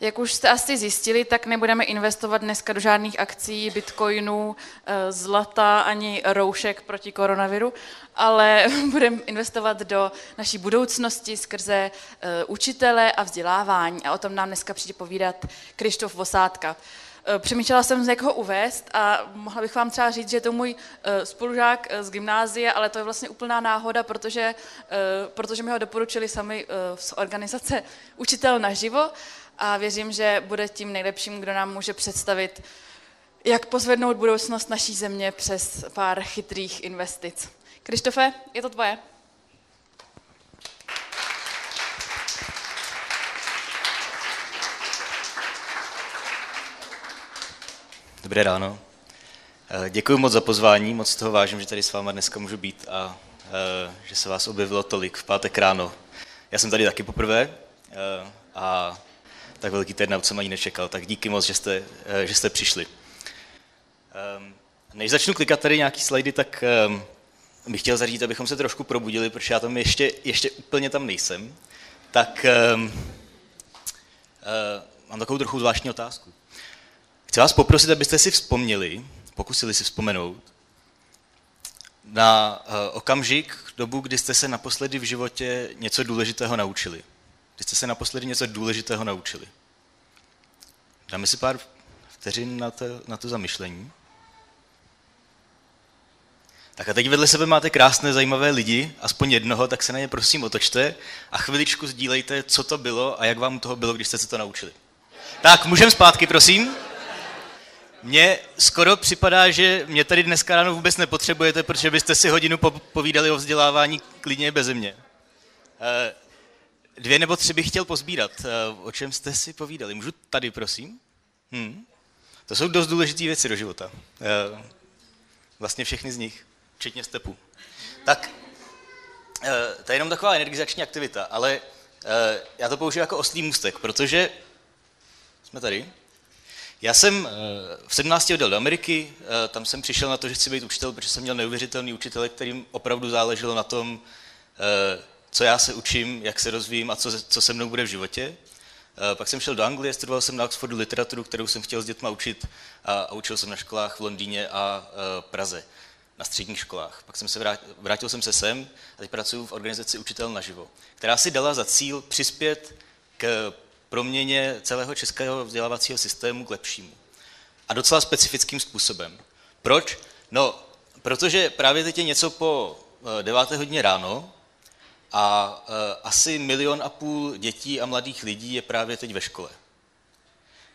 Jak už jste asi zjistili, tak nebudeme investovat dneska do žádných akcí, bitcoinů, eh, zlata ani roušek proti koronaviru, ale budeme investovat do naší budoucnosti skrze eh, učitele a vzdělávání. A o tom nám dneska přijde povídat Krištof Vosádka. Eh, přemýšlela jsem, jak ho uvést a mohla bych vám třeba říct, že je to můj spolužák z gymnázie, ale to je vlastně úplná náhoda, protože, protože mi ho doporučili sami z organizace Učitel naživo a věřím, že bude tím nejlepším, kdo nám může představit, jak pozvednout budoucnost naší země přes pár chytrých investic. Krištofe, je to tvoje. Dobré ráno. Eh, děkuji moc za pozvání, moc toho vážím, že tady s váma dneska můžu být a eh, že se vás objevilo tolik v pátek ráno. Já jsem tady taky poprvé eh, a tak velký turnout jsem ani nečekal, tak díky moc, že jste, eh, že jste přišli. Ehm, než začnu klikat tady nějaký slajdy, tak ehm, bych chtěl zařídit, abychom se trošku probudili, protože já tam ještě, ještě úplně tam nejsem. Tak um, uh, mám takovou trochu zvláštní otázku. Chci vás poprosit, abyste si vzpomněli, pokusili si vzpomenout, na uh, okamžik, dobu, kdy jste se naposledy v životě něco důležitého naučili. Kdy jste se naposledy něco důležitého naučili. Dáme si pár vteřin na to, na to zamyšlení. Tak a teď vedle sebe máte krásné, zajímavé lidi, aspoň jednoho, tak se na ně prosím otočte a chviličku sdílejte, co to bylo a jak vám toho bylo, když jste se to naučili. Tak, můžeme zpátky, prosím. Mně skoro připadá, že mě tady dneska ráno vůbec nepotřebujete, protože byste si hodinu povídali o vzdělávání klidně bez mě. Dvě nebo tři bych chtěl pozbírat. Eh, o čem jste si povídali? Můžu tady, prosím? Hmm. To jsou dost důležité věci do života. Eh, vlastně všechny z nich, včetně stepů. Tak, eh, to je jenom taková energizační aktivita, ale já to použiju jako oslý můstek, protože jsme tady. Já jsem v 17 odjel do Ameriky, tam jsem přišel na to, že chci být učitel, protože jsem měl neuvěřitelný učitele, kterým opravdu záleželo na tom, co já se učím, jak se rozvíjím a co, co se mnou bude v životě. Eh, pak jsem šel do Anglie, studoval jsem na Oxfordu literaturu, kterou jsem chtěl s dětma učit a, a učil jsem na školách v Londýně a e, Praze, na středních školách. Pak jsem se vrátil, vrátil jsem se sem a teď pracuji v organizaci Učitel naživo, která si dala za cíl přispět k proměně celého českého vzdělávacího systému k lepšímu. A docela specifickým způsobem. Proč? No, protože právě teď je něco po eh, deváté hodině ráno a e, asi milion a půl dětí a mladých lidí je právě teď ve škole.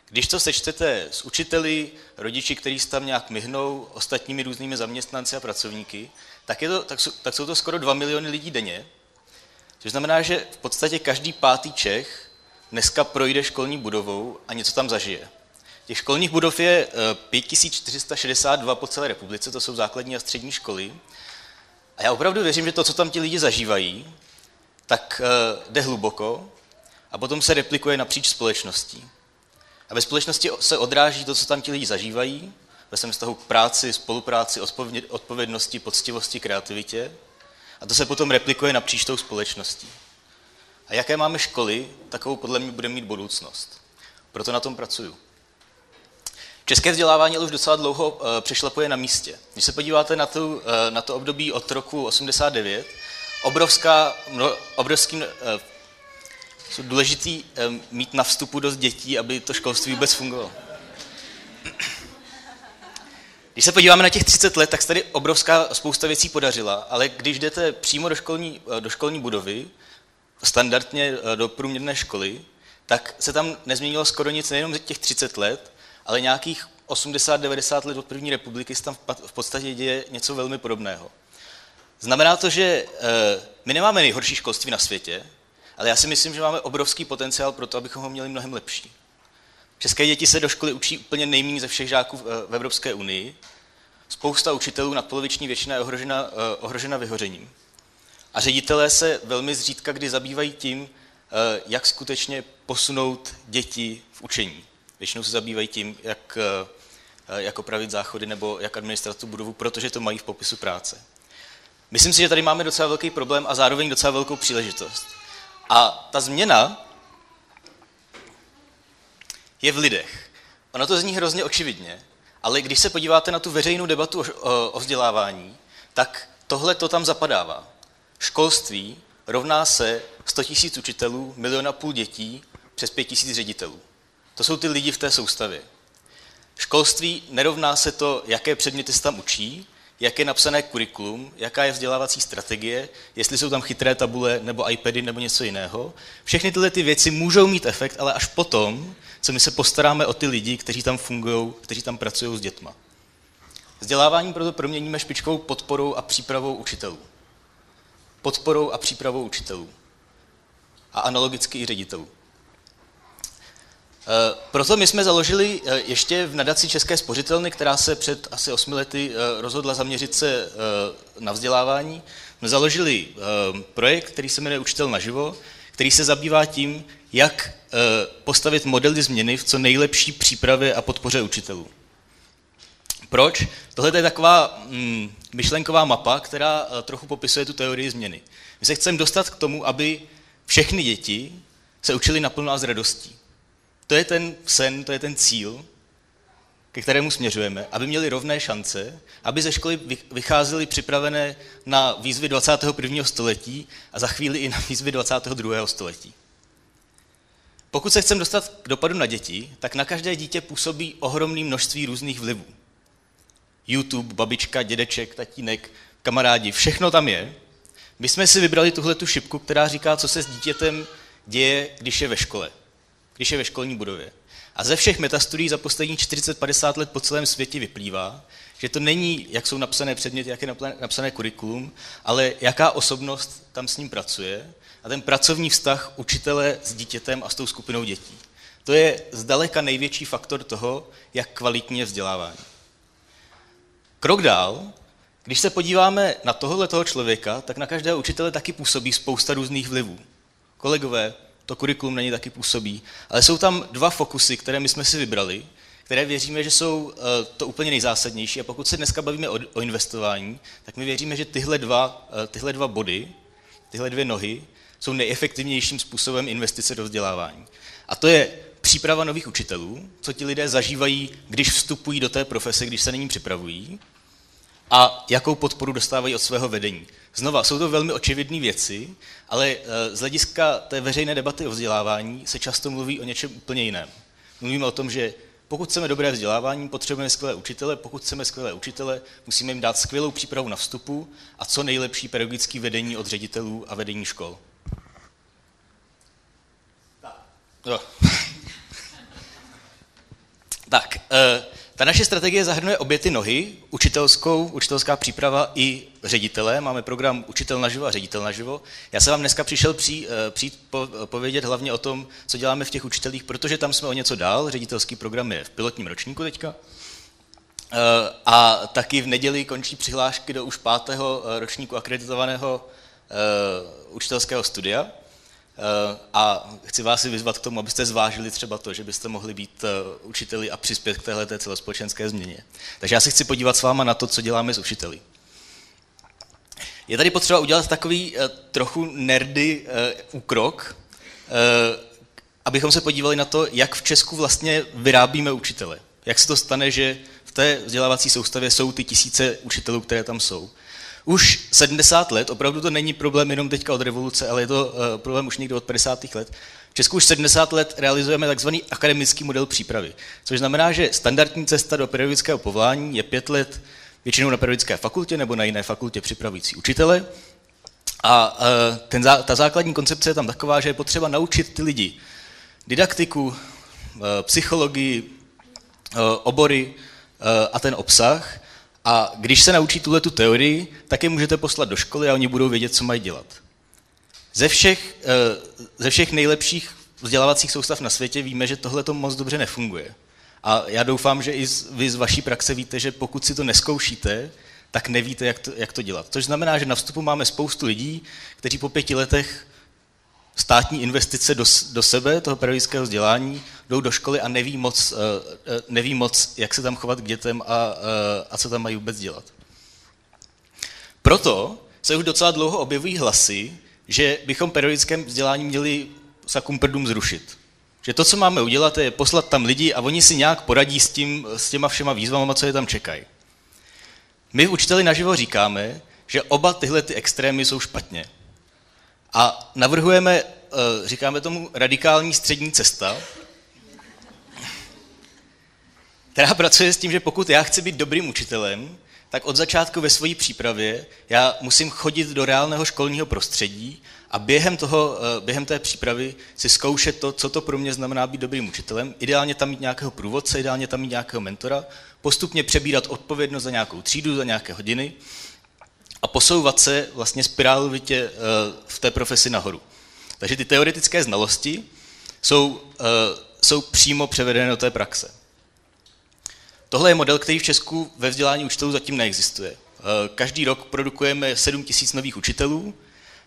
Když to sečtete s učiteli, rodiči, kteří se tam nějak myhnou, ostatními různými zaměstnanci a pracovníky, tak, je to, tak, jsou, tak jsou to skoro 2 miliony lidí denně, což znamená, že v podstatě každý pátý Čech dneska projde školní budovou a něco tam zažije. Těch školních budov je 5462 e, po celé republice, to jsou základní a střední školy. A já opravdu věřím, že to, co tam ti lidi zažívají, tak uh, jde hluboko a potom se replikuje napříč společností. A ve společnosti se odráží to, co tam ti lidi zažívají, ve svém vztahu k práci, spolupráci, odpovědnosti, poctivosti, kreativitě. A to se potom replikuje napříč tou společností. A jaké máme školy, takovou podle mě bude mít budoucnost. Proto na tom pracuju. České vzdělávání už docela dlouho uh, přešlapuje na místě. Když se podíváte na, tu, uh, na to období od roku 89, obrovská, obrovský, uh, jsou důležitý mít na vstupu dost dětí, aby to školství vůbec fungovalo. Když se podíváme na těch 30 let, tak se tady obrovská spousta věcí podařila, ale když jdete přímo do školní, do školní budovy, standardně do průměrné školy, tak se tam nezměnilo skoro nic nejenom za těch 30 let, ale nějakých 80-90 let od první republiky se tam v podstatě děje něco velmi podobného. Znamená to, že eh, my nemáme nejhorší školství na světě, ale já si myslím, že máme obrovský potenciál pro to, abychom ho měli mnohem lepší. České děti se do školy učí úplně nejméně ze všech žáků v Evropské unii. Spousta učitelů, nadpoloviční většina je ohrožena, eh, ohrožena vyhořením. A ředitelé se velmi zřídka kdy zabývají tím, eh, jak skutečně posunout děti v učení. Většinou se zabývají tím, jak, eh, jak opravit záchody nebo jak administrovat tu budovu, protože to mají v popisu práce. Myslím si, že tady máme docela velký problém a zároveň docela velkou příležitost. A ta změna je v lidech. Ono to zní hrozně očividně, ale když se podíváte na tu veřejnou debatu o, o, o vzdělávání, tak tohle to tam zapadává. Školství rovná se 100 000 učitelů, miliona půl dětí, přes 5 000 ředitelů. To jsou ty lidi v té soustavě. Školství nerovná se to, jaké předměty se tam učí, jak je napsané kurikulum, jaká je vzdělávací strategie, jestli jsou tam chytré tabule nebo iPady nebo něco jiného. Všechny tyhle ty věci můžou mít efekt, ale až potom, co my se postaráme o ty lidi, kteří tam fungují, kteří tam pracují s dětma. Vzdělávání proto proměníme špičkou podporou a přípravou učitelů. Podporou a přípravou učitelů. A analogicky i ředitelů. Eh, proto my jsme založili eh, ještě v nadaci České spořitelny, která se před asi osmi lety eh, rozhodla zaměřit se na vzdělávání. Jsme založili projekt, který se jmenuje Učitel naživo, který se zabývá tím, jak postavit modely změny v co nejlepší přípravě a podpoře učitelů. Proč? Tohle je taková mm, myšlenková mapa, která trochu popisuje tu teorii změny. My se chceme dostat k tomu, aby všechny děti se učili naplno a s radostí. To je ten sen, to je ten cíl, ke kterému směřujeme, aby měli rovné šance, aby ze školy vycházeli připravené na výzvy 21. století a za chvíli i na výzvy 22. století. Pokud se chceme dostat k dopadu na děti, tak na každé dítě působí ohromné množství různých vlivů. YouTube, babička, dědeček, tatínek, kamarádi, všechno tam je. My jsme si vybrali tuhle tu šipku, která říká, co se s dítětem děje, když je ve škole když je ve školní budově. A ze všech metastudií za posledních 40-50 let po celém světě vyplývá, že to není, jak jsou napsané předměty, jak je napsané kurikulum, ale jaká osobnost tam s ním pracuje a ten pracovní vztah učitele s dítětem a s tou skupinou dětí. To je zdaleka největší faktor toho, jak kvalitní je vzdělávání. Krok dál, když se podíváme na tohohle toho člověka, tak na každého učitele taky působí spousta různých vlivů. Kolegové, to kurikulum na ně taky působí. Ale jsou tam dva fokusy, které my jsme si vybrali, které věříme, že jsou eh, to úplně nejzásadnější. A pokud se dneska bavíme o, o investování, tak my věříme, že tyhle dva, eh, tyhle dva body, tyhle dvě nohy, jsou nejefektivnějším způsobem investice do vzdělávání. A to je příprava nových učitelů, co ti lidé zažívají, když vstupují do té profese, když se na ní připravují, a jakou podporu dostávají od svého vedení. Znova, jsou to velmi očividné věci, ale eh, z hlediska té veřejné debaty o vzdělávání se často mluví o něčem úplně jiném. Mluvíme o tom, že pokud chceme dobré vzdělávání, potřebujeme skvělé učitele, pokud chceme skvělé učitele, musíme jim dát skvělou přípravu na vstupu a co nejlepší pedagogické vedení od ředitelů a vedení škol. Tak. tak, uh, ta naše strategie zahrnuje obě ty nohy, učitelskou, učitelská příprava i ředitele. Máme program Učitel naživo a ředitel naživo. Já jsem vám dneska přišel přijít, eh, přijít po, povědět hlavně o tom, co děláme v těch učitelích, protože tam jsme o něco dál. Ředitelský program je v pilotním ročníku teďka. Eh, a taky v neděli končí přihlášky do už pátého eh, ročníku akreditovaného učitelského studia. Eh, a chci vás si vyzvat k tomu, abyste zvážili třeba to, že byste mohli být eh, učiteli a přispět k téhle celospolečenské změně. Takže já se chci podívat s váma na to, co děláme s učiteli. Je tady potřeba udělat takový uh, trochu nerdy úkrok, abychom se podívali na to, jak v Česku vlastně vyrábíme učitele. Jak se to stane, že v té vzdělávací soustavě jsou ty tisíce učitelů, které tam jsou. Už 70 let, opravdu to není problém jenom teďka od revoluce, ale je to uh, problém už někdy od 50. let. V Česku už 70 let realizujeme takzvaný akademický model přípravy, což znamená, že standardní cesta do pedagogického povolání je pět let většinou na pedagogické fakultě nebo na jiné fakultě připravující učitele. A uh, ten, ta základní koncepce je tam taková, že je potřeba naučit ty lidi didaktiku, uh, psychologii, obory a ten obsah, a když se naučí tuhle tu teorii, tak je můžete poslat do školy a oni budou vědět, co mají dělat. Ze všech, eh, ze všech nejlepších vzdělávacích soustav na světě víme, že tohle to moc dobře nefunguje. A já doufám, že i vy z vaší praxe víte, že pokud si to neskoušíte, tak nevíte, jak to, jak to dělat. Což znamená, že na vstupu máme spoustu lidí, kteří po pěti letech státní investice do, do sebe, toho pedagogického vzdělání, jdou do školy a neví moc, eh, eh, neví moc jak se tam chovat k dětem a, eh, a co tam mají vůbec dělat. Proto se už docela dlouho objevují hlasy, že bychom pedagogickém vzdělání měli sakum prdům zrušit. Že to, co máme udělat, je poslat tam lidi a oni si nějak poradí s, tím, s těma všema výzvama, co je tam čekají. My v učiteli naživo říkáme, že oba tyhle ty extrémy jsou špatně. A navrhujeme, eh, říkáme tomu, radikální střední cesta, která pracuje s tím, že pokud já chci být dobrým učitelem, tak od začátku ve své přípravě já musím chodit do reálného školního prostředí a během, toho, eh, během té přípravy si zkoušet to, co to pro mě znamená být dobrým učitelem, ideálně tam mít nějakého průvodce, ideálně tam mít nějakého mentora, postupně přebírat odpovědnost za nějakou třídu, za nějaké hodiny a posouvat se vlastně spirálovitě eh, v té profesi nahoru. Takže ty teoretické znalosti jsou, eh, jsou přímo převedené do té praxe. Tohle je model, který v Česku ve vzdělání učitelů zatím neexistuje. Každý rok produkujeme 7 tisíc nových učitelů,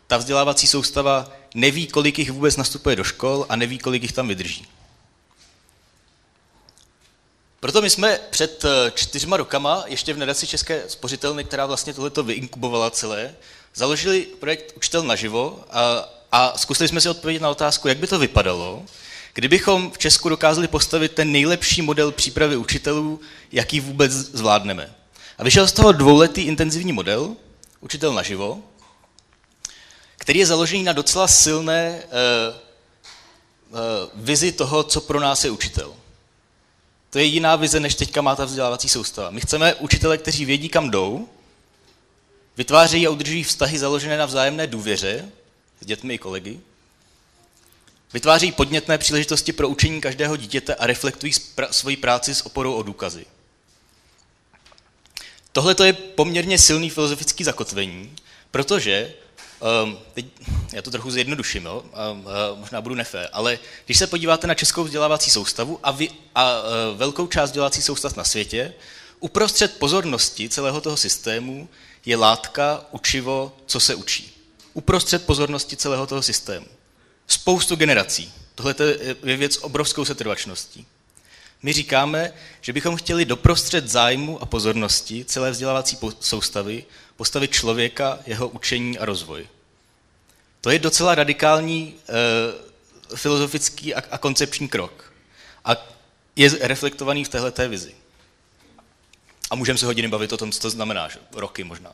ta vzdělávací soustava neví, kolik jich vůbec nastupuje do škol a neví, kolik jich tam vydrží. Proto my jsme před eh, čtyřma rokama, ještě v nadaci České spořitelny, která vlastně tohleto vyinkubovala celé, založili projekt Učitel naživo a, a zkusili jsme si odpovědět na otázku, jak by to vypadalo, kdybychom v Česku dokázali postavit ten nejlepší model přípravy učitelů, jaký vůbec zvládneme. A vyšel z toho dvouletý intenzivní model, Učitel naživo, který je založený na docela silné uh, uh, vizi toho, co pro nás je učitel. To je jiná vize, než teďka má ta vzdělávací soustava. My chceme učitele, kteří vědí, kam jdou, vytvářejí a udržují vztahy založené na vzájemné důvěře s dětmi i kolegy, vytváří podnětné příležitosti pro učení každého dítěte a reflektují svoji práci s oporou o důkazy. Tohle je poměrně silný filozofický zakotvení, protože Um, teď já to trochu zjednoduším, jo? Um, uh, možná budu nefé, ale když se podíváte na českou vzdělávací soustavu a, vy, a uh, velkou část vzdělávací soustav na světě, uprostřed pozornosti celého toho systému je látka, učivo, co se učí. Uprostřed pozornosti celého toho systému. Spoustu generací. Tohle je věc obrovskou setrvačností. My říkáme, že bychom chtěli doprostřed zájmu a pozornosti celé vzdělávací soustavy postavit člověka, jeho učení a rozvoj. To je docela radikální e, filozofický a, a koncepční krok. A je reflektovaný v této vizi. A můžeme se hodiny bavit o tom, co to znamená, že? roky možná.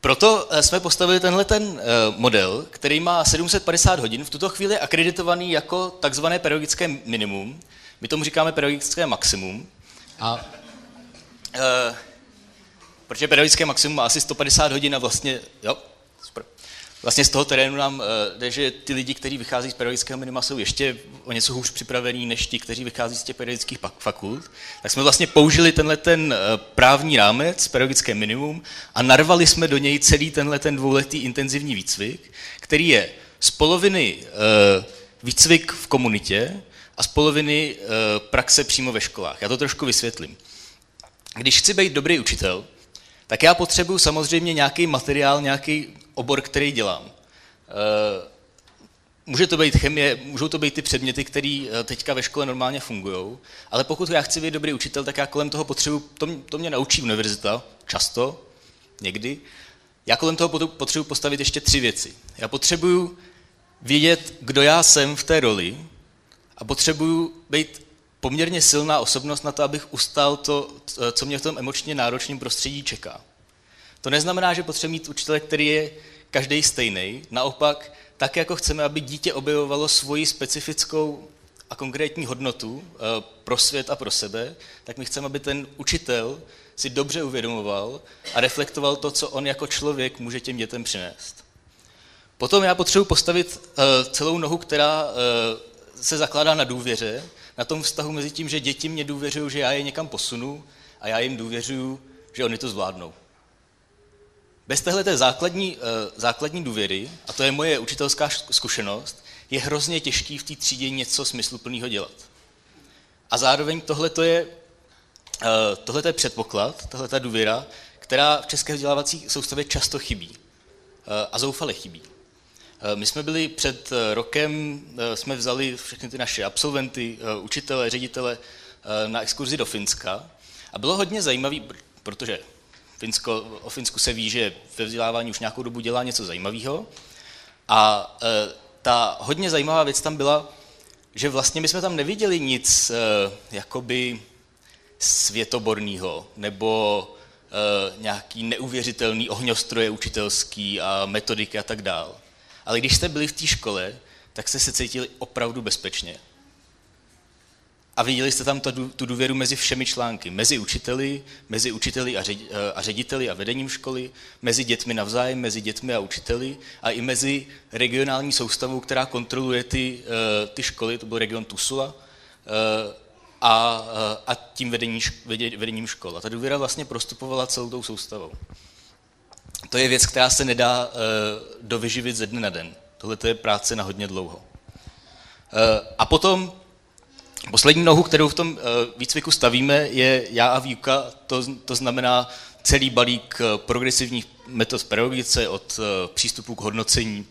Proto eh, jsme postavili tenhle ten eh, model, který má 750 hodin, v tuto chvíli akreditovaný jako takzvané pedagogické minimum. My tomu říkáme pedagogické maximum. A, e, protože pedagogické maximum má asi 150 hodin a vlastně, jo. Vlastně z toho terénu nám jde, že ty lidi, kteří vychází z pedagogického minima, jsou ještě o něco hůř připravení než ti, kteří vychází z těch pedagogických fakult. Tak jsme vlastně použili tenhle ten právní rámec, pedagogické minimum, a narvali jsme do něj celý tenhle ten dvouletý intenzivní výcvik, který je z poloviny výcvik v komunitě a z poloviny praxe přímo ve školách. Já to trošku vysvětlím. Když chci být dobrý učitel, tak já potřebuji samozřejmě nějaký materiál, nějaký obor, který dělám. Eh, může to být chemie, můžou to být ty předměty, které eh, teďka ve škole normálně fungují, ale pokud já chci být dobrý učitel, tak já kolem toho potřebuji, to, to mě naučí univerzita, často, někdy, já kolem toho potřebuji postavit ještě tři věci. Já potřebuju vědět, kdo já jsem v té roli a potřebuju být poměrně silná osobnost na to, abych ustal to, co mě v tom emočně náročném prostředí čeká. To neznamená, že potřebujeme mít učitele, který je každý stejný. Naopak, tak jako chceme, aby dítě objevovalo svoji specifickou a konkrétní hodnotu eh, pro svět a pro sebe, tak my chceme, aby ten učitel si dobře uvědomoval a reflektoval to, co on jako člověk může těm dětem přinést. Potom já potřebuji postavit eh, celou nohu, která eh, se zakládá na důvěře, na tom vztahu mezi tím, že děti mě důvěřují, že já je někam posunu a já jim důvěřuju, že oni to zvládnou. Bez téhle základní, eh, základní důvěry, a to je moje učitelská zkušenost, je hrozně těžký v té třídě něco smysluplného dělat. A zároveň tohle je, eh, tohle je předpoklad, tohle je důvěra, která v české vzdělávací soustavě často chybí. Eh, a zoufale chybí. My jsme byli před rokem, jsme vzali všechny ty naše absolventy, učitele, ředitele na exkurzi do Finska a bylo hodně zajímavé, protože Finsko, o Finsku se ví, že ve vzdělávání už nějakou dobu dělá něco zajímavého. A e, ta hodně zajímavá věc tam byla, že vlastně my jsme tam neviděli nic uh, jakoby světoborného nebo uh, nějaký neuvěřitelný ohňostroje učitelský a metodiky a tak dál. Ale když jste byli v té škole, tak jste se cítili opravdu bezpečně. A viděli jste tam tu důvěru mezi všemi články, mezi učiteli, mezi učiteli a, a řediteli a vedením školy, mezi dětmi navzájem, mezi dětmi a učiteli a i mezi regionální soustavou, která kontroluje ty, eh, ty školy, to byl region Tusula, eh, a, eh, a tím vedení, vedením škol. A ta důvěra vlastně prostupovala celou tou soustavou. To je věc, která se nedá dovyživit ze dne na den. Tohle je práce na hodně dlouho. A potom Poslední nohu, kterou v tom eh, výcviku stavíme, je já a výuka, to, to znamená celý balík eh, progresivních metod pedagogice od eh, přístupu k hodnocení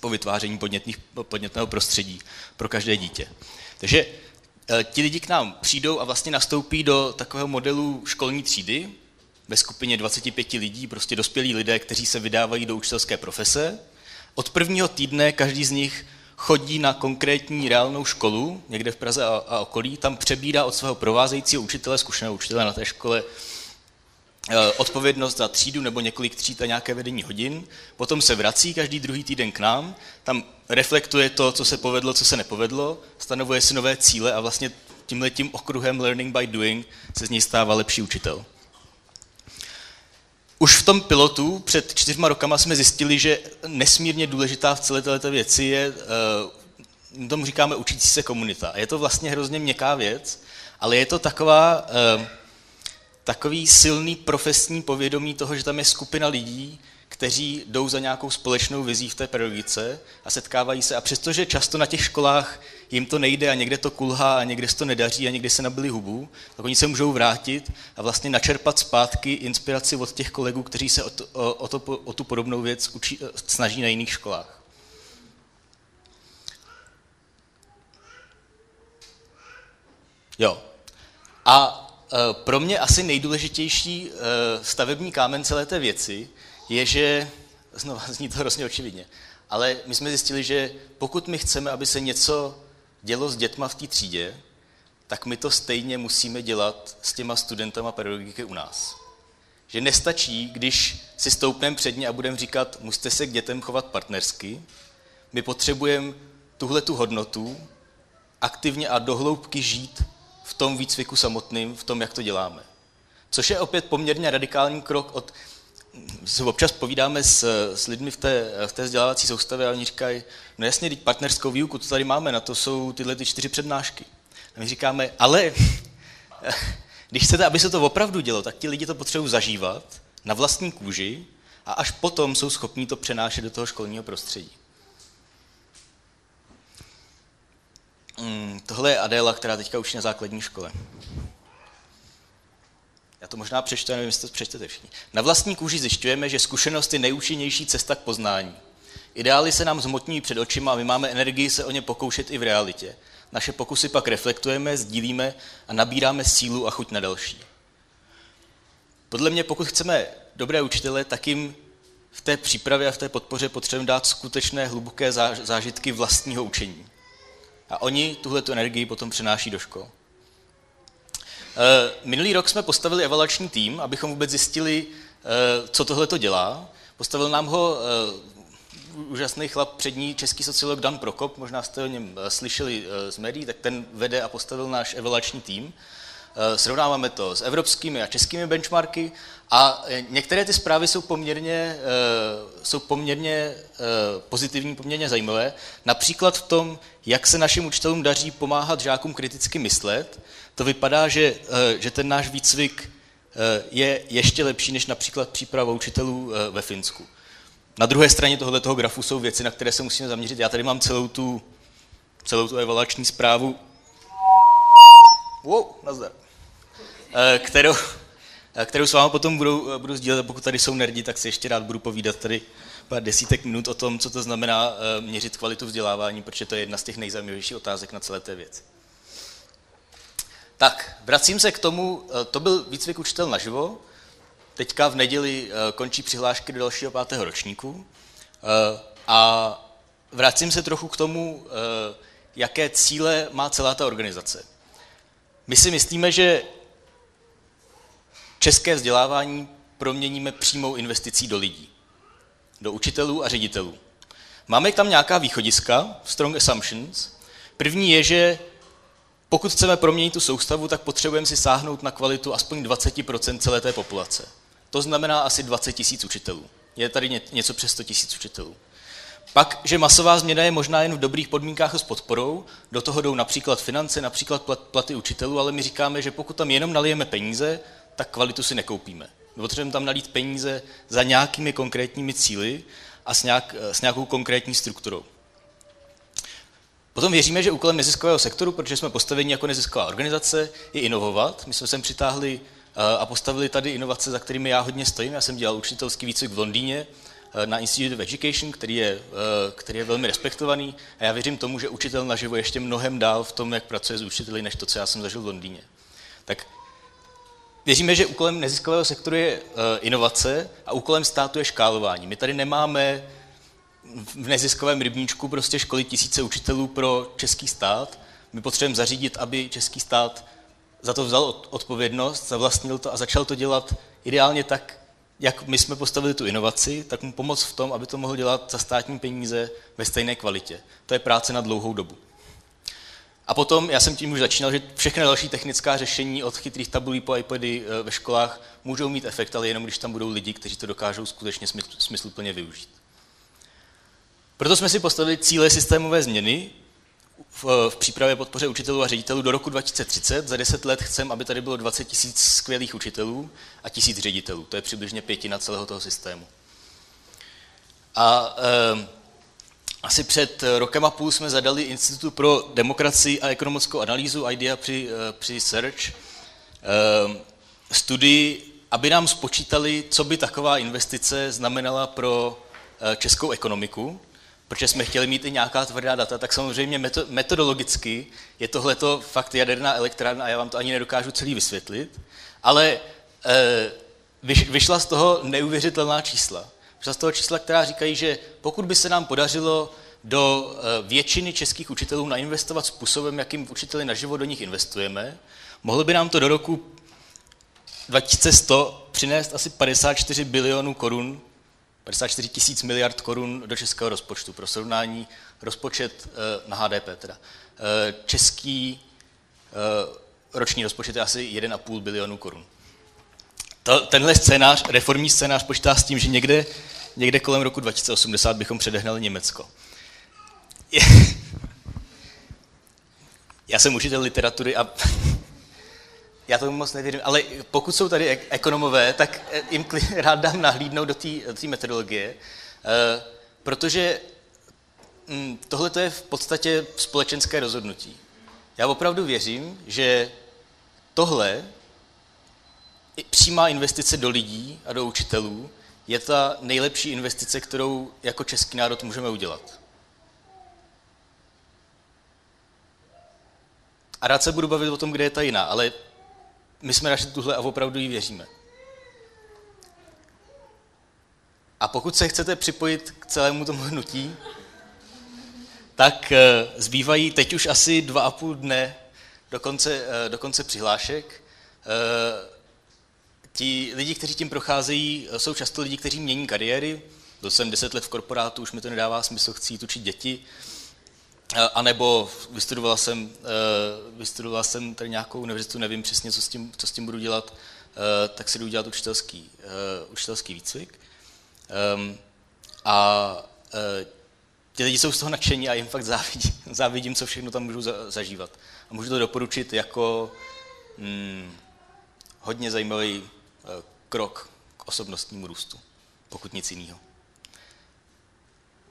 po vytváření podnětných, podnětného prostředí pro každé dítě. Takže ti lidi k nám přijdou a vlastně nastoupí do takového modelu školní třídy ve skupině 25 lidí, prostě dospělí lidé, kteří se vydávají do učitelské profese. Od prvního týdne každý z nich chodí na konkrétní reálnou školu, někde v Praze a, okolí, tam přebírá od svého provázejícího učitele, zkušeného učitele na té škole, eh, odpovědnost za třídu nebo několik tříd a nějaké vedení hodin, potom se vrací každý druhý týden k nám, tam reflektuje to, co se povedlo, co se nepovedlo, stanovuje si nové cíle a vlastně tímhletím okruhem learning by doing se z něj stává lepší učitel. Už v tom pilotu před čtyřma rokama jsme zjistili, že nesmírně důležitá v celé této věci je, uh, tomu říkáme učící se komunita. Je to vlastně hrozně měkká věc, ale je to taková, uh, takový silný profesní povědomí toho, že tam je skupina lidí, kteří jdou za nějakou společnou vizí v té pedagogice a setkávají se. A přestože často na těch školách jim to nejde a někde to kulhá a někde se to nedaří a někde se nabili hubu, tak oni se můžou vrátit a vlastně načerpat zpátky inspiraci od těch kolegů, kteří se o, to, o, to, o tu podobnou věc učí, snaží na jiných školách. Jo. A e, pro mě asi nejdůležitější e, stavební kámen celé té věci je, že, znovu zní to hrozně očividně, ale my jsme zjistili, že pokud my chceme, aby se něco dělo s dětma v té třídě, tak my to stejně musíme dělat s těma studentama pedagogiky u nás. Že nestačí, když si stoupneme před ně a budeme říkat, musíte se k dětem chovat partnersky, my potřebujeme tuhle tu hodnotu aktivně a dohloubky žít v tom výcviku samotným, v tom, jak to děláme. Což je opět poměrně radikální krok od občas povídáme s, s lidmi v té, v té vzdělávací soustavě a oni říkají, no jasně, teď partnerskou výuku, to tady máme, na to jsou tyhle ty čtyři přednášky. A my říkáme, ale když chcete, aby se to opravdu dělo, tak ti lidi to potřebují zažívat na vlastní kůži a až potom jsou schopní to přenášet do toho školního prostředí. Hmm, tohle je Adéla, která teďka učí na základní škole. Já to možná přečtu, nevím, jestli to přečtete všichni. Na vlastní kůži zjišťujeme, že zkušenost je nejúčinnější cesta k poznání. Ideály se nám zhmotňují před očima a my máme energii se o ně pokoušet i v realitě. Naše pokusy pak reflektujeme, sdílíme a nabíráme sílu a chuť na další. Podle mě, pokud chceme dobré učitele, tak jim v té přípravě a v té podpoře potřebujeme dát skutečné hluboké zážitky vlastního učení. A oni tuhle energii potom přenáší do škol. Eh, minulý rok jsme postavili evaluační tým, abychom vůbec zjistili, eh, co tohle to dělá. Postavil nám ho eh, úžasný chlap, přední český sociolog Dan Prokop, možná jste o něm slyšeli z médií, tak ten vede a postavil náš evaluační tým. Srovnáváme to s evropskými a českými benchmarky a některé ty zprávy jsou poměrně, jsou poměrně pozitivní, poměrně zajímavé. Například v tom, jak se našim učitelům daří pomáhat žákům kriticky myslet, to vypadá, že, eh, že ten náš výcvik eh, je ještě lepší než například příprava učitelů eh, ve Finsku. Na druhé straně tohoto grafu jsou věci, na které se musíme zaměřit. Já tady mám celou tu, celou tu evaluační zprávu, wow, nazdar, kterou, kterou s vámi potom budu, budu sdílet. Pokud tady jsou nerdi, tak si ještě rád budu povídat tady pár desítek minut o tom, co to znamená měřit kvalitu vzdělávání, protože to je jedna z těch nejzajímavějších otázek na celé té věci. Tak, vracím se k tomu, eh, to byl výcvik učitel naživo, teďka v neděli eh, končí přihlášky do dalšího pátého ročníku eh, a vracím se trochu k tomu, eh, jaké cíle má celá ta organizace. My si myslíme, že české vzdělávání proměníme přímou investicí do lidí, do učitelů a ředitelů. Máme tam nějaká východiska, strong assumptions. První je, že pokud chceme proměnit tu soustavu, tak potřebujeme si sáhnout na kvalitu aspoň 20% celé té populace. To znamená asi 20 tisíc učitelů. Je tady něco přes 100 tisíc učitelů. Pak, že masová změna je možná jen v dobrých podmínkách a s podporou, do toho jdou například finance, například platy učitelů, ale my říkáme, že pokud tam jenom nalijeme peníze, tak kvalitu si nekoupíme. Potřebujeme tam nalít peníze za nějakými konkrétními cíly a s, nějak, s nějakou konkrétní strukturou. Potom věříme, že úkolem neziskového sektoru, protože jsme postaveni jako nezisková organizace, je inovovat. My jsme sem přitáhli eh, a postavili tady inovace, za kterými já hodně stojím. Já jsem dělal učitelský výcvik v Londýně eh, na Institute of Education, který je, eh, který je velmi respektovaný a já věřím tomu, že učitel naživo ještě mnohem dál v tom, jak pracuje s učiteli, než to, co já jsem zažil v Londýně. Tak Věříme, že úkolem neziskového sektoru je inovace a úkolem státu je škálování. My tady nemáme v neziskovém rybníčku prostě školit tisíce učitelů pro český stát. My potřebujeme zařídit, aby český stát za to vzal odpovědnost, zavlastnil to a začal to dělat ideálně tak, jak my jsme postavili tu inovaci, tak mu pomoct v tom, aby to mohl dělat za státní peníze ve stejné kvalitě. To je práce na dlouhou dobu. A potom, já jsem tím už začínal, že všechny další technická řešení od chytrých tabulí po iPady eh, ve školách můžou mít efekt, ale jenom když tam budou lidi, kteří to dokážou skutečně smysluplně využít. Proto jsme si postavili cíle systémové změny v, v přípravě podpoře učitelů a ředitelů do roku 2030. Za 10 let chcem, aby tady bylo 20 tisíc skvělých učitelů a tisíc ředitelů. To je přibližně pětina celého toho systému. A e, asi před rokem a půl jsme zadali Institutu pro demokracii a ekonomickou analýzu IDEA při, e, při Search e, studii, aby nám spočítali, co by taková investice znamenala pro českou ekonomiku protože jsme chtěli mít i nějaká tvrdá data, tak samozřejmě metodologicky je tohleto fakt jaderná elektrárna a já vám to ani nedokážu celý vysvětlit, ale vyšla z toho neuvěřitelná čísla. Z toho čísla, která říkají, že pokud by se nám podařilo do e, většiny českých učitelů nainvestovat způsobem, jakým učiteli naživo do nich investujeme, mohlo by nám to do roku 2100 přinést asi 54 bilionů korun 54 tisíc miliard korun do českého rozpočtu. Pro srovnání rozpočet eh, na HDP teda. Eh, český eh, roční rozpočet je asi 1,5 bilionu korun. Tenhle scénář, reformní scénář, počítá s tím, že někde, někde kolem roku 2080 bychom předehnali Německo. Já jsem učitel literatury a já tomu moc nevěřím, ale pokud jsou tady ekonomové, tak eh, jim rád dám nahlídnout do té metodologie, eh, protože hm, tohle je v podstatě společenské rozhodnutí. Já opravdu věřím, že tohle přímá investice do lidí a do učitelů je ta nejlepší investice, kterou jako český národ můžeme udělat. A rád se budu bavit o tom, kde je ta jiná, ale my jsme našli tuhle a opravdu jí věříme. A pokud se chcete připojit k celému tomu hnutí, tak eh, zbývají teď už asi dva a půl dne do konce, eh, do konce přihlášek. Ti lidi, kteří tím procházejí, jsou často lidi, kteří mění kariéry. Byl jsem deset let v korporátu, už mi to nedává smysl, chci jít učit děti. A nebo vystudoval jsem, eh, vystudoval jsem tady nějakou univerzitu, nevím přesně, co s tím, co s tím budu dělat, eh, tak si jdu dělat učitelský, eh, učitelský výcvik. Ehm, a ti lidi jsou z toho nadšení a jim fakt závidím, závidím co všechno tam můžu zažívat. A můžu to doporučit jako hmm, hodně zajímavý krok k osobnostnímu růstu, pokud nic jiného.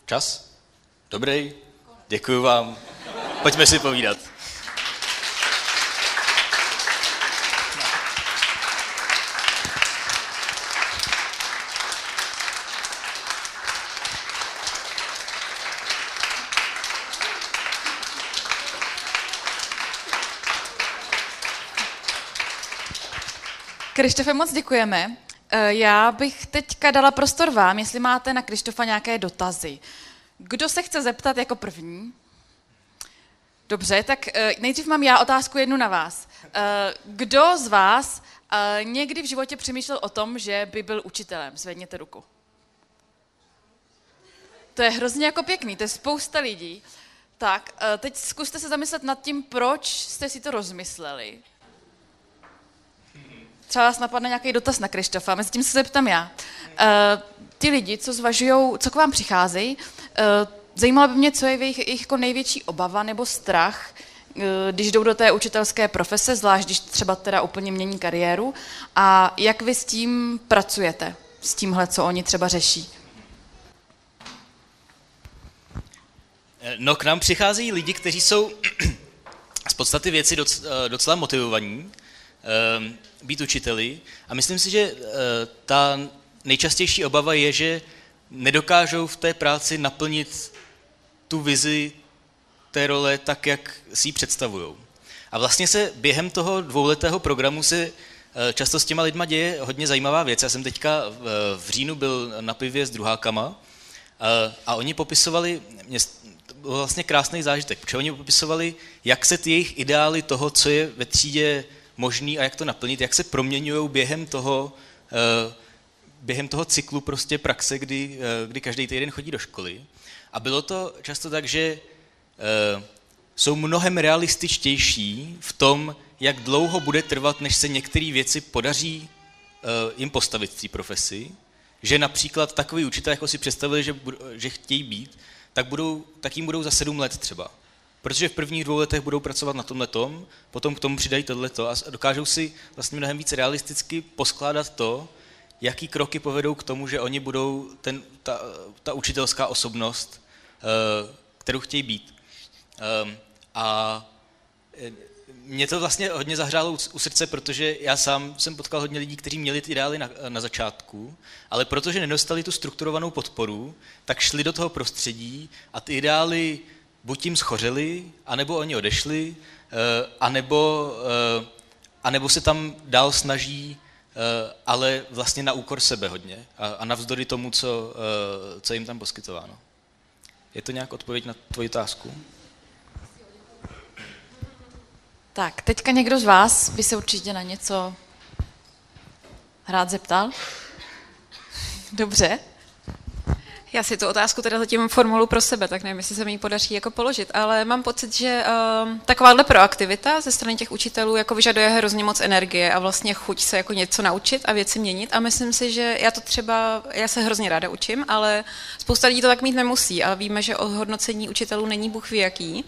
Čas? Dobrý? Děkuji vám. Pojďme si povídat. Krištofe, moc děkujeme. Eh, já bych teďka dala prostor vám, jestli máte na Krištofa nějaké dotazy. kdo se chce zeptat jako první? Dobře, tak eh, nejdřív mám já otázku jednu na vás. Eh, kdo z vás někdy v životě přemýšlel o tom, že by byl učitelem? Zvedněte ruku. To je hrozně jako pěkný, to je spousta lidí. Tak, teď zkuste se zamyslet nad tím, proč jste si to rozmysleli. Třeba vás napadne nějaký dotaz na Krištofa, mezi tím se zeptám já. Ti lidi, co zvažují, co k vám přicházejí, Zajímalo by mě, co je jejich, jejich jako největší obava nebo strach, eh, když jdou do té učitelské profese, zvlášť když třeba teda úplně mění kariéru, a jak vy s tím pracujete, s tímhle, co oni třeba řeší? Eh, no, k nám přichází lidi, kteří jsou z podstaty věci eh, docela motivovaní být učiteli a myslím si, že ta nejčastější obava je, že nedokážou v té práci naplnit tu vizi té role tak, jak si ji představují. A vlastně se během toho dvouletého programu se eh, často s těma lidma děje hodně zajímavá věc. Já jsem teďka v říjnu byl na pivě s druhákama eh, a oni popisovali, mě byl vlastně krásný zážitek, protože oni popisovali, jak se ty jejich ideály toho, co je ve třídě možný a jak to naplnit, jak se proměňují během toho, eh, během toho cyklu prostě praxe, kdy, kdy každý týden chodí do školy. A bylo to často tak, že e, jsou mnohem realističtější v tom, jak dlouho bude trvat, než se některé věci podaří jim postavit v té profesi. Že například takový učitel, jako si představili, že, že chtějí být, tak, budou, tak jim budou za sedm let třeba. Protože v prvních dvou letech budou pracovat na tomhle tom, potom k tomu přidají tohleto a dokážou si vlastně mnohem víc realisticky poskládat to, jaký kroky povedou k tomu, že oni budou ten, ta, ta učitelská osobnost, Eh, kterou chtějí být. Ehm, a eh, mě to vlastně hodně zahřálo u srdce, protože já sám jsem potkal hodně lidí, kteří měli ty ideály na, na začátku, ale protože nedostali tu strukturovanou podporu, tak šli do toho prostředí a ty ideály buď jim schořely, anebo oni odešli, eh, anebo, anebo se tam dál snaží, ale vlastně na úkor sebe hodně a, a navzdory tomu, co, co jim tam poskytováno. Je to nějak odpověď na tvoji otázku? Tak, teďka někdo z vás by se určitě na něco rád zeptal? Dobře. Já si tu otázku teda zatím formulu pro sebe, tak nevím, jestli se mi ji podaří jako položit, ale mám pocit, že uh, takováhle proaktivita ze strany těch učitelů jako vyžaduje hrozně moc energie a vlastně chuť se jako něco naučit a věci měnit. A myslím si, že já to třeba, já se hrozně ráda učím, ale spousta lidí to tak mít nemusí. A víme, že o hodnocení učitelů není buch ví jaký,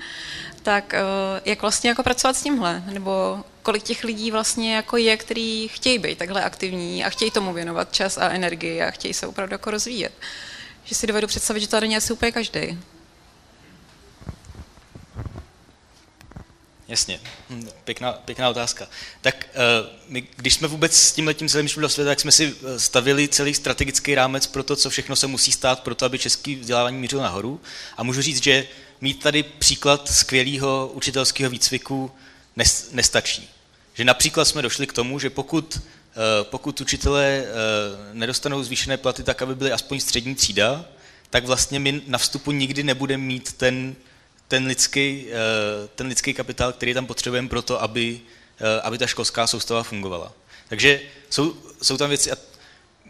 tak uh, jak vlastně jako pracovat s tímhle, nebo kolik těch lidí vlastně jako je, který chtějí být takhle aktivní a chtějí tomu věnovat čas a energii a chtějí se opravdu jako rozvíjet že si dovedu představit, že to není asi úplně každý. Jasně, hm, pěkná, pěkná otázka. Tak uh, my, když jsme vůbec s tím letím celým šli do světa, tak jsme si eh, stavili celý strategický rámec pro to, co všechno se musí stát pro to, aby český vzdělávání mířilo nahoru. A můžu říct, že mít tady příklad skvělého učitelského výcviku nestačí. Že například jsme došli k tomu, že pokud Eh, pokud učitelé eh, nedostanou zvýšené platy tak, aby byly aspoň střední třída, tak vlastně my na vstupu nikdy nebudeme mít ten, ten, lidský, eh, ten lidský kapitál, který tam potřebujeme pro to, aby, aby ta školská soustava fungovala. Takže jsou, jsou tam věci, a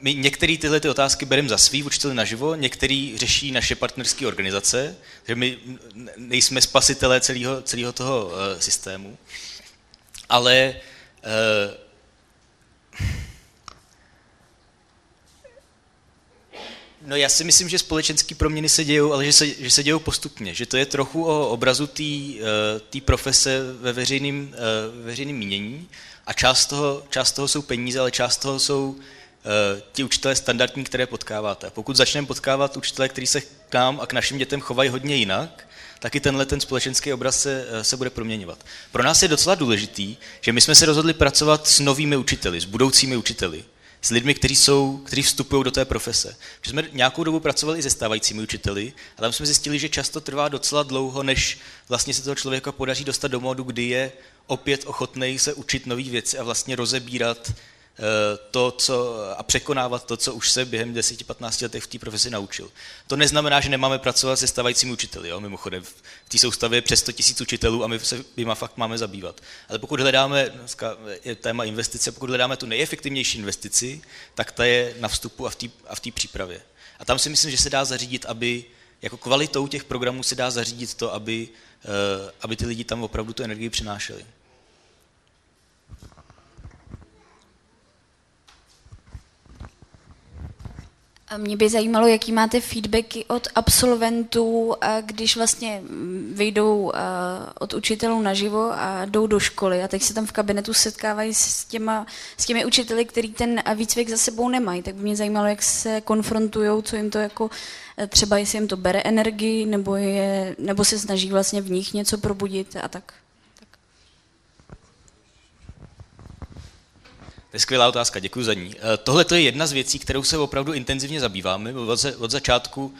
my některé tyhle ty otázky bereme za svý učiteli naživo, některý řeší naše partnerské organizace, že my nejsme spasitelé celého, celého toho systému, ale No já si myslím, že společenské proměny se dějou, ale že se, že se dějou postupně, že to je trochu o obrazu té uh, profese ve veřejném uh, veřejným mínění a část toho, část toho jsou peníze, ale část toho jsou uh, ti učitelé standardní, které potkáváte. Pokud začneme potkávat učitele, kteří se k nám a k našim dětem chovají hodně jinak, tak i tenhle ten společenský obraz se, se bude proměňovat. Pro nás je docela důležitý, že my jsme se rozhodli pracovat s novými učiteli, s budoucími učiteli s lidmi, kteří, jsou, kteří vstupují do té profese. Že jsme nějakou dobu pracovali i se stávajícími učiteli a tam jsme zjistili, že často trvá docela dlouho, než vlastně se toho člověka podaří dostat do modu, kdy je opět ochotný se učit nové věci a vlastně rozebírat to, co, a překonávat to, co už se během 10-15 letech v té profesi naučil. To neznamená, že nemáme pracovat se stávajícími učiteli. Jo? Mimochodem, v té soustavě je přes 100 000 učitelů a my se jima fakt máme zabývat. Ale pokud hledáme, je téma investice, pokud hledáme tu nejefektivnější investici, tak ta je na vstupu a v té přípravě. A tam si myslím, že se dá zařídit, aby jako kvalitou těch programů se dá zařídit to, aby, aby ty lidi tam opravdu tu energii přinášeli. Mě by zajímalo, jaký máte feedbacky od absolventů, když vlastně vyjdou od učitelů naživo a jdou do školy a teď se tam v kabinetu setkávají s, těma, s těmi učiteli, který ten výcvik za sebou nemají. Tak by mě zajímalo, jak se konfrontují, co jim to jako třeba, jestli jim to bere energii, nebo, je, nebo se snaží vlastně v nich něco probudit a tak. To je skvělá otázka, děkuji za ní. Eh, tohle je jedna z věcí, kterou se opravdu intenzivně zabýváme. Od začátku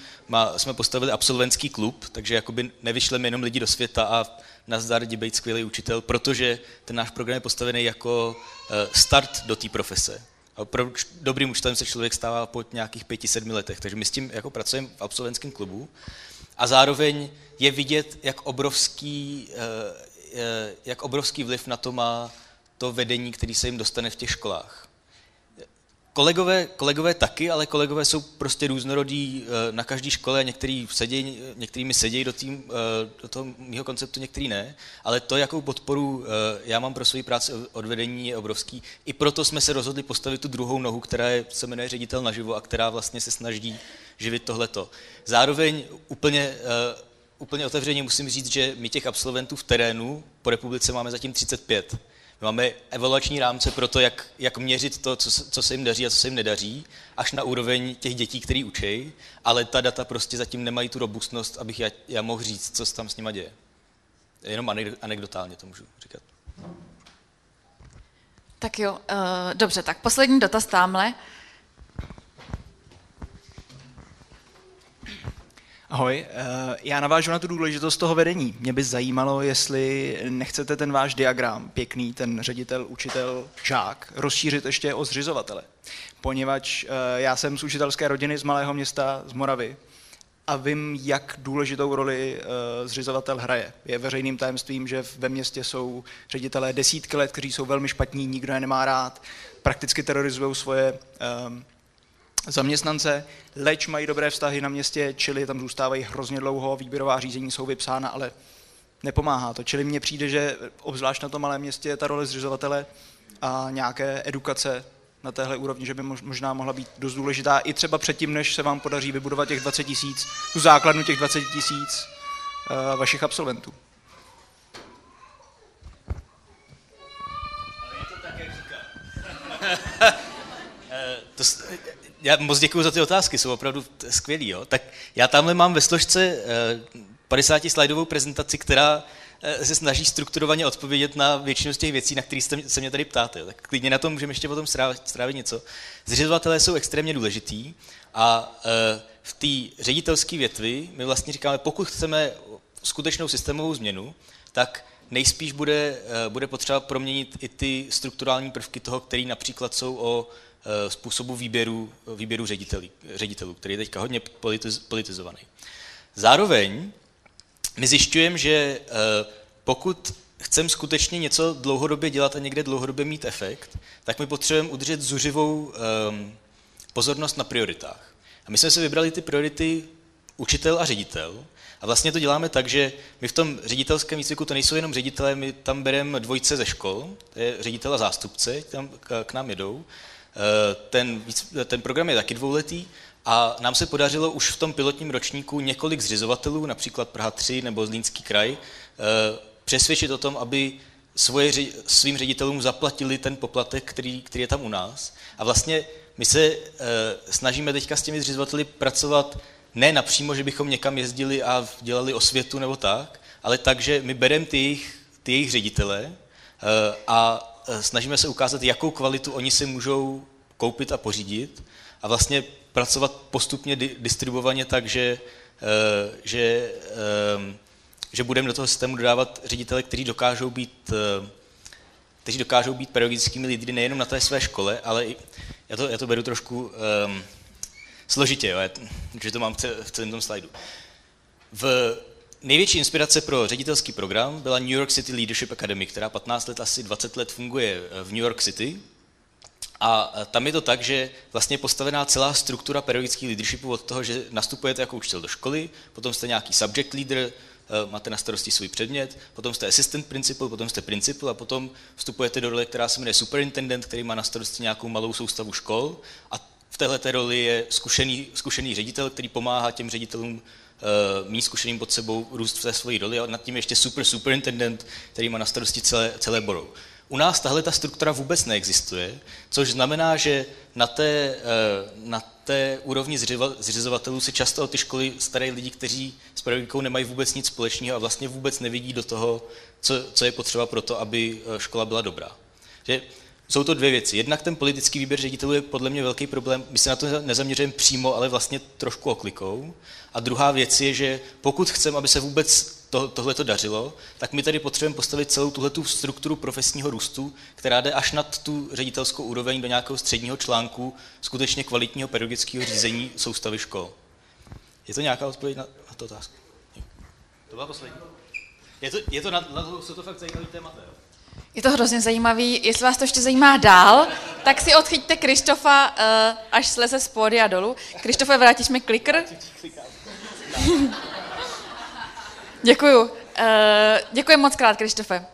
jsme postavili absolventský klub, takže jakoby nevyšleme jenom lidi do světa a nazdar být skvělý učitel, protože ten náš program je postavený jako eh, start do té profese. A pro dobrým učitelem se člověk stává po nějakých pěti, sedmi letech, takže my s tím jako pracujeme v absolventském klubu. A zároveň je vidět, jak obrovský, eh, jak obrovský vliv na to má to vedení, který se jim dostane v těch školách. Kolegové, kolegové taky, ale kolegové jsou prostě různorodí eh, na každé škole, některý seděj, některými sedějí do, tým, eh, do toho mého konceptu, některý ne, ale to, jakou podporu eh, já mám pro svoji práci odvedení, je obrovský. I proto jsme se rozhodli postavit tu druhou nohu, která je, se jmenuje ředitel naživo a která vlastně se snaží živit tohleto. Zároveň úplně, úplně otevřeně musím říct, že my těch absolventů v terénu po republice máme zatím 35 my máme evaluační rámce pro to, jak, jak měřit to, co, co se jim daří a co se jim nedaří, až na úroveň těch dětí, který učí, ale ta data prostě zatím nemají tu robustnost, abych já, já mohl říct, co se tam s nima děje. Jenom anekdotálně to můžu říkat. Tak jo, uh, dobře, tak poslední dotaz tamhle. Ahoj, eh, já navážu na tu důležitost toho vedení. Mě by zajímalo, jestli nechcete ten váš diagram, pěkný, ten ředitel, učitel, žák, rozšířit ještě o zřizovatele. Poněvadž eh, já jsem z učitelské rodiny z malého města, z Moravy, a vím, jak důležitou roli uh, zřizovatel hraje. Je veřejným tajemstvím, že ve městě jsou ředitelé desítky let, kteří jsou velmi špatní, nikdo je nemá rád, prakticky terorizují svoje zaměstnance, leč mají dobré vztahy na městě, čili tam zůstávají hrozně dlouho, výběrová řízení jsou vypsána, ale nepomáhá to. Čili mně přijde, že obzvlášť na tom malém městě ta role zřizovatele a nějaké edukace na téhle úrovni, že by možná mohla být dost důležitá i třeba předtím, než se vám podaří vybudovat těch 20 tisíc, tu základnu těch 20 tisíc uh, vašich absolventů. Je to, já moc děkuji za ty otázky, jsou opravdu skvělý. Jo? Tak já tamhle mám ve složce 50 eh, prezentaci, která eh, se snaží strukturovaně odpovědět na většinu z těch věcí, na které se mě tady ptáte. Tak klidně na tom můžeme ještě potom strávit, strávit něco. Zřizovatelé jsou extrémně důležitý a eh, v té ředitelské větvi my vlastně říkáme, pokud chceme skutečnou systémovou změnu, tak nejspíš bude, bude potřeba proměnit i ty strukturální prvky toho, který například jsou o způsobu výběru, výběru ředitelí, ředitelů, který je teďka hodně politiz, politizovaný. Zároveň my zjišťujeme, že eh, pokud chceme skutečně něco dlouhodobě dělat a někde dlouhodobě mít efekt, tak my potřebujeme udržet zuřivou um, pozornost na prioritách. A my jsme si vybrali ty priority učitel a ředitel. A vlastně to děláme tak, že my v tom ředitelském výcviku to nejsou jenom ředitelé, my tam bereme dvojce ze škol, to je ředitel a zástupce, tam k, nám jedou, Eh, ten, ten program je taky dvouletý a nám se podařilo už v tom pilotním ročníku několik zřizovatelů, například Praha 3 nebo Zlínský kraj, eh, přesvědčit o tom, aby svoje, svým ředitelům zaplatili ten poplatek, který, který je tam u nás. A vlastně my se e, snažíme teďka s těmi zřizovateli pracovat ne napřímo, že bychom někam jezdili a dělali osvětu nebo tak, ale tak, že my bereme ty jejich, ty jejich ředitele a Eh, snažíme se ukázat, jakou kvalitu oni si můžou koupit a pořídit a vlastně pracovat postupně distribuovaně tak, že, eh, že, eh, že budeme do toho systému dodávat ředitele, kteří dokážou být kteří dokážou být pedagogickými lídry nejenom na té své škole, ale i, já to, já to beru trošku um, složitě, jo, že to mám v celém tom slajdu. V největší inspirace pro ředitelský program byla New York City Leadership Academy, která 15 let, asi 20 let funguje v New York City. A tam je to tak, že vlastně je postavená celá struktura pedagogického leadershipu od toho, že nastupujete jako učitel do školy, potom jste nějaký subject leader, eh, máte na starosti svůj předmět, potom jste assistant principal, potom jste principal a potom vstupujete do role, která se jmenuje superintendent, který má na starosti nějakou malou soustavu škol a v této roli je zkušený, zkušený ředitel, který pomáhá těm ředitelům uh, mít zkušeným pod sebou růst v té svoji roli a nad tím ještě super superintendent, který má na starosti celé, celé borou. U nás tahle ta struktura vůbec neexistuje, což znamená, že na té, uh, na té úrovni zřizovatelů si často o ty školy starají lidi, kteří s pedagogikou nemají vůbec nic společného a vlastně vůbec nevidí do toho, co, co je potřeba pro to, aby eh, škola byla dobrá. Že jsou to dvě věci. Jednak ten politický výběr ředitelů je podle mě velký problém. My se na to nezaměřujeme přímo, ale vlastně trošku oklikou. A druhá věc je, že pokud chceme, aby se vůbec to, tohle to dařilo, tak my tady potřebujeme postavit celou tuhle strukturu profesního růstu, která jde až nad tu ředitelskou úroveň do nějakého středního článku skutečně kvalitního pedagogického řízení soustavy škol. Je to nějaká odpověď na, na tu otázku? To byla poslední. Je to, je to na, na to, jsou to fakt zajímavý témata, jo? Je to hrozně zajímavý. Jestli vás to ještě zajímá dál, tak si odchyťte Krištofa, uh, až sleze z a dolů. Krištofe, vrátíš mi klikr? Děkuju. Uh, děkuji moc krát, Krištofe.